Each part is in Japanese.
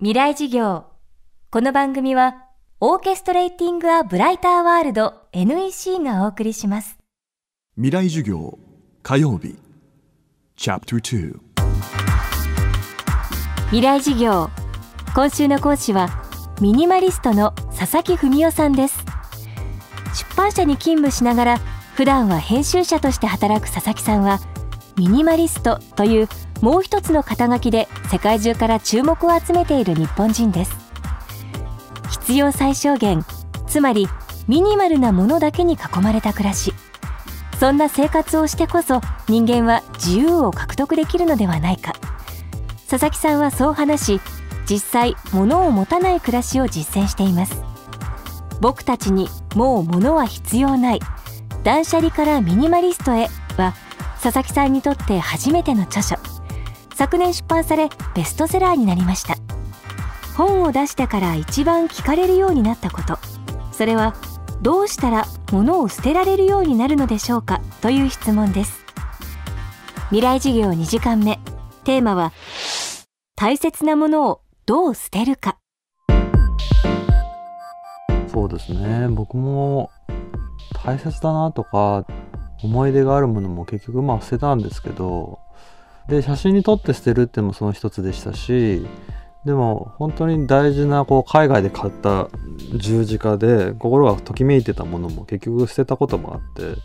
未来事業。この番組はオーケストレーティング・ア・ブライター・ワールド NEC がお送りします。未来授業火曜日。チャプター未来事業。今週の講師はミニマリストの佐々木文夫さんです。出版社に勤務しながら普段は編集者として働く佐々木さんはミニマリストというもう一つの肩書きで世界中から注目を集めている日本人です。必要最小限つまりミニマルなものだけに囲まれた暮らし。そんな生活をしてこそ人間は自由を獲得できるのではないか。佐々木さんはそう話し実際物を持たない暮らしを実践しています。僕たちにもう物は必要ない。断捨離からミニマリストへは佐々木さんにとって初めての著書。昨年出版されベストセラーになりました。本を出してから一番聞かれるようになったこと。それはどうしたら物を捨てられるようになるのでしょうか？という質問です。未来事業2時間目。テーマは大切なものをどう捨てるか。そうですね。僕も大切だなとか思い出があるものも結局まあ捨てたんですけどで写真に撮って捨てるってのもその一つでしたしでも本当に大事なこう海外で買った十字架で心がときめいてたものも結局捨てたこともあって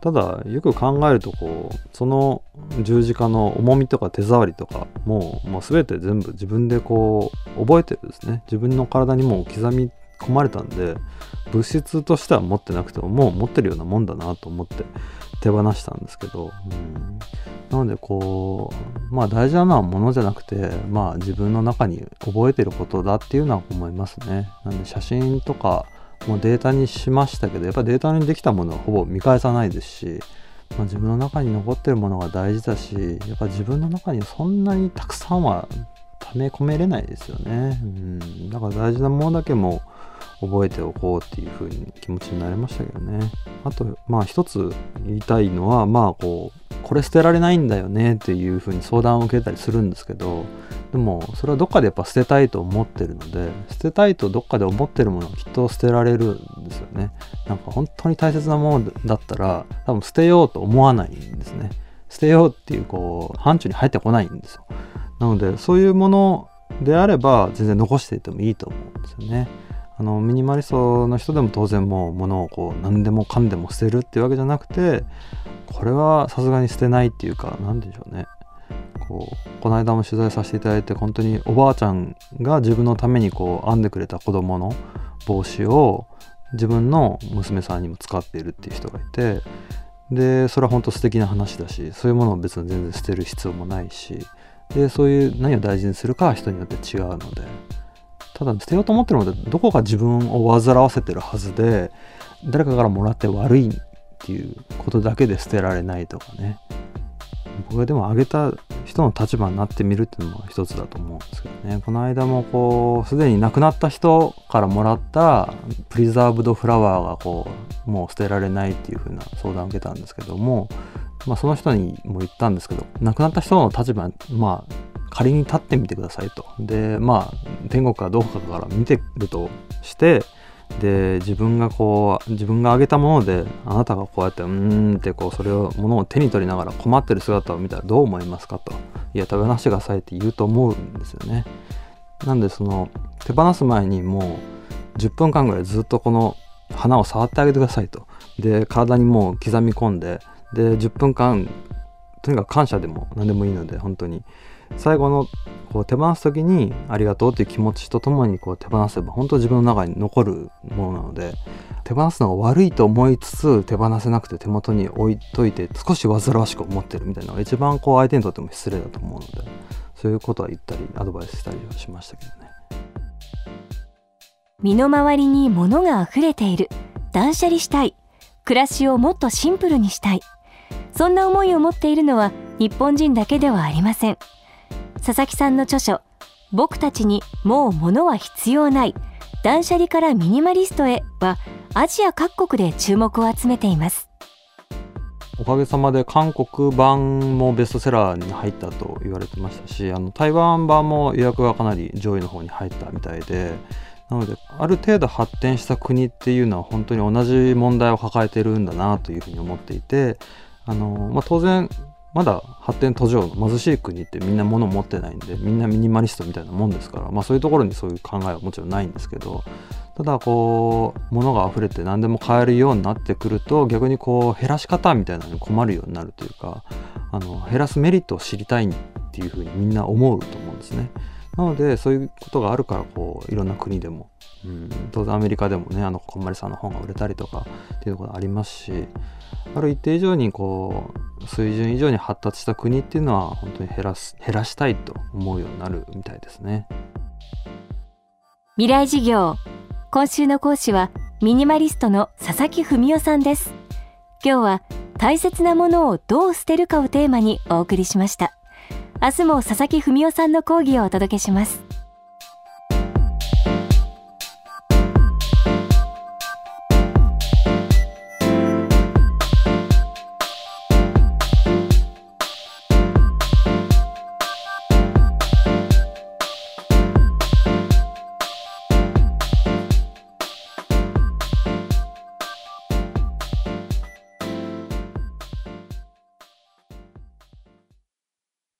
ただよく考えるとこうその十字架の重みとか手触りとかもうもう全て全部自分でこう覚えてるんですね自分の体にもう刻み込まれたんで物質としては持ってなくてももう持ってるようなもんだなと思って手放したんですけど、うん、なのでこうまあ大事なのはものじゃなくてまあ自分の中に覚えてることだっていうのは思いますね。なんで写真とかもデータにしましたけどやっぱデータにできたものはほぼ見返さないですし、まあ、自分の中に残ってるものが大事だしやっぱ自分の中にそんなにたくさんは溜め込めれないですよね、うん、だから大事なものだけも覚えておこうっていう風に気持ちになりましたけどね。あとまあ一つ言いたいのはまあこうこれ捨てられないんだよねっていう風に相談を受けたりするんですけどでもそれはどっかでやっぱ捨てたいと思ってるので捨てたいとどっかで思ってるものはきっと捨てられるんですよね。なんか本当に大切なものだったら多分捨てようと思わないんですね。捨てようっていうこう範疇に入ってこないんですよ。なのでそういうものであれば全然残していてもいいと思うんですよね。あのミニマリストの人でも当然もう物をこう何でもかんでも捨てるっていうわけじゃなくてこれはさすがに捨てないっていうか何でしょうね。こうこの間も取材させていただいて本当におばあちゃんが自分のためにこう編んでくれた子供の帽子を自分の娘さんにも使っているっていう人がいてでそれは本当素敵な話だしそういうものを別に全然捨てる必要もないしでそういう何を大事にするかは人によって違うので。ただ捨てようと思ってるのでどこか自分を煩わせてるはずで誰かからもらって悪いっていうことだけで捨てられないとかね。僕がでもあげた人の立場になってみるっていうのも一つだと思うんですけどね。この間もこうすでに亡くなった人からもらったプリザーブドフラワーがこうもう捨てられないっていう風な相談を受けたんですけども、まあ、その人にも言ったんですけど亡くなった人の立場まあ仮に立ってみてくださいと。で、まあ、天国かどうかから見てるとして、で、自分がこう、自分があげたもので、あなたがこうやって、うーんってこう、それを、ものを手に取りながら困ってる姿を見たらどう思いますかと。いや、食べなしてくださいって言うと思うんですよね。なんで、その、手放す前にもう、10分間ぐらいずっとこの花を触ってあげてくださいと。で、体にもう刻み込んで、で、10分間、とにかく感謝でも何でもいいので、本当に。最後のこう手放す時にありがとうっていう気持ちとともにこう手放せば本当自分の中に残るものなので手放すのが悪いと思いつつ手放せなくて手元に置いといて少し煩わしく思ってるみたいなのが一番こう相手にとっても失礼だと思うのでそういうことは言ったりアドバイスしたりはしましたけどね。身の回りに物が溢れている。断捨離したい。暮らしをもっとシンプルにしたい。そんな思いを持っているのは日本人だけではありません。佐々木さんの著書「僕たちにもう物は必要ない断捨離からミニマリストへ」はアジア各国で注目を集めています。おかげさまで韓国版もベストセラーに入ったと言われてましたしあの台湾版も予約がかなり上位の方に入ったみたいでなのである程度発展した国っていうのは本当に同じ問題を抱えてるんだなというふうに思っていてあの、まあ、当然まだ発展途上の貧しい国ってみんな物持ってないんでみんなミニマリストみたいなもんですから、まあ、そういうところにそういう考えはもちろんないんですけどただこう物が溢れて何でも買えるようになってくると逆にこう減らし方みたいなのに困るようになるというかあの減らすメリットを知りたいっていうふうにみんな思うと思うんですね。なのでそういうことがあるからこういろんな国でも、うん、当然アメリカでもねあのこんまりさんの本が売れたりとかっていうことありますしある一定以上にこう水準以上に発達した国っていうのは本当に減らす減らしたいと思うようになるみたいですね。未来事業。今週の講師はミニマリストの佐々木文夫さんです。今日は大切なものをどう捨てるかをテーマにお送りしました明日も佐々木文夫さんの講義をお届けします。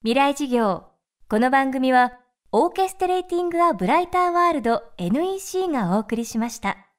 未来事業この番組はオーケストレーティング・ア・ブライター・ワールド NEC がお送りしました。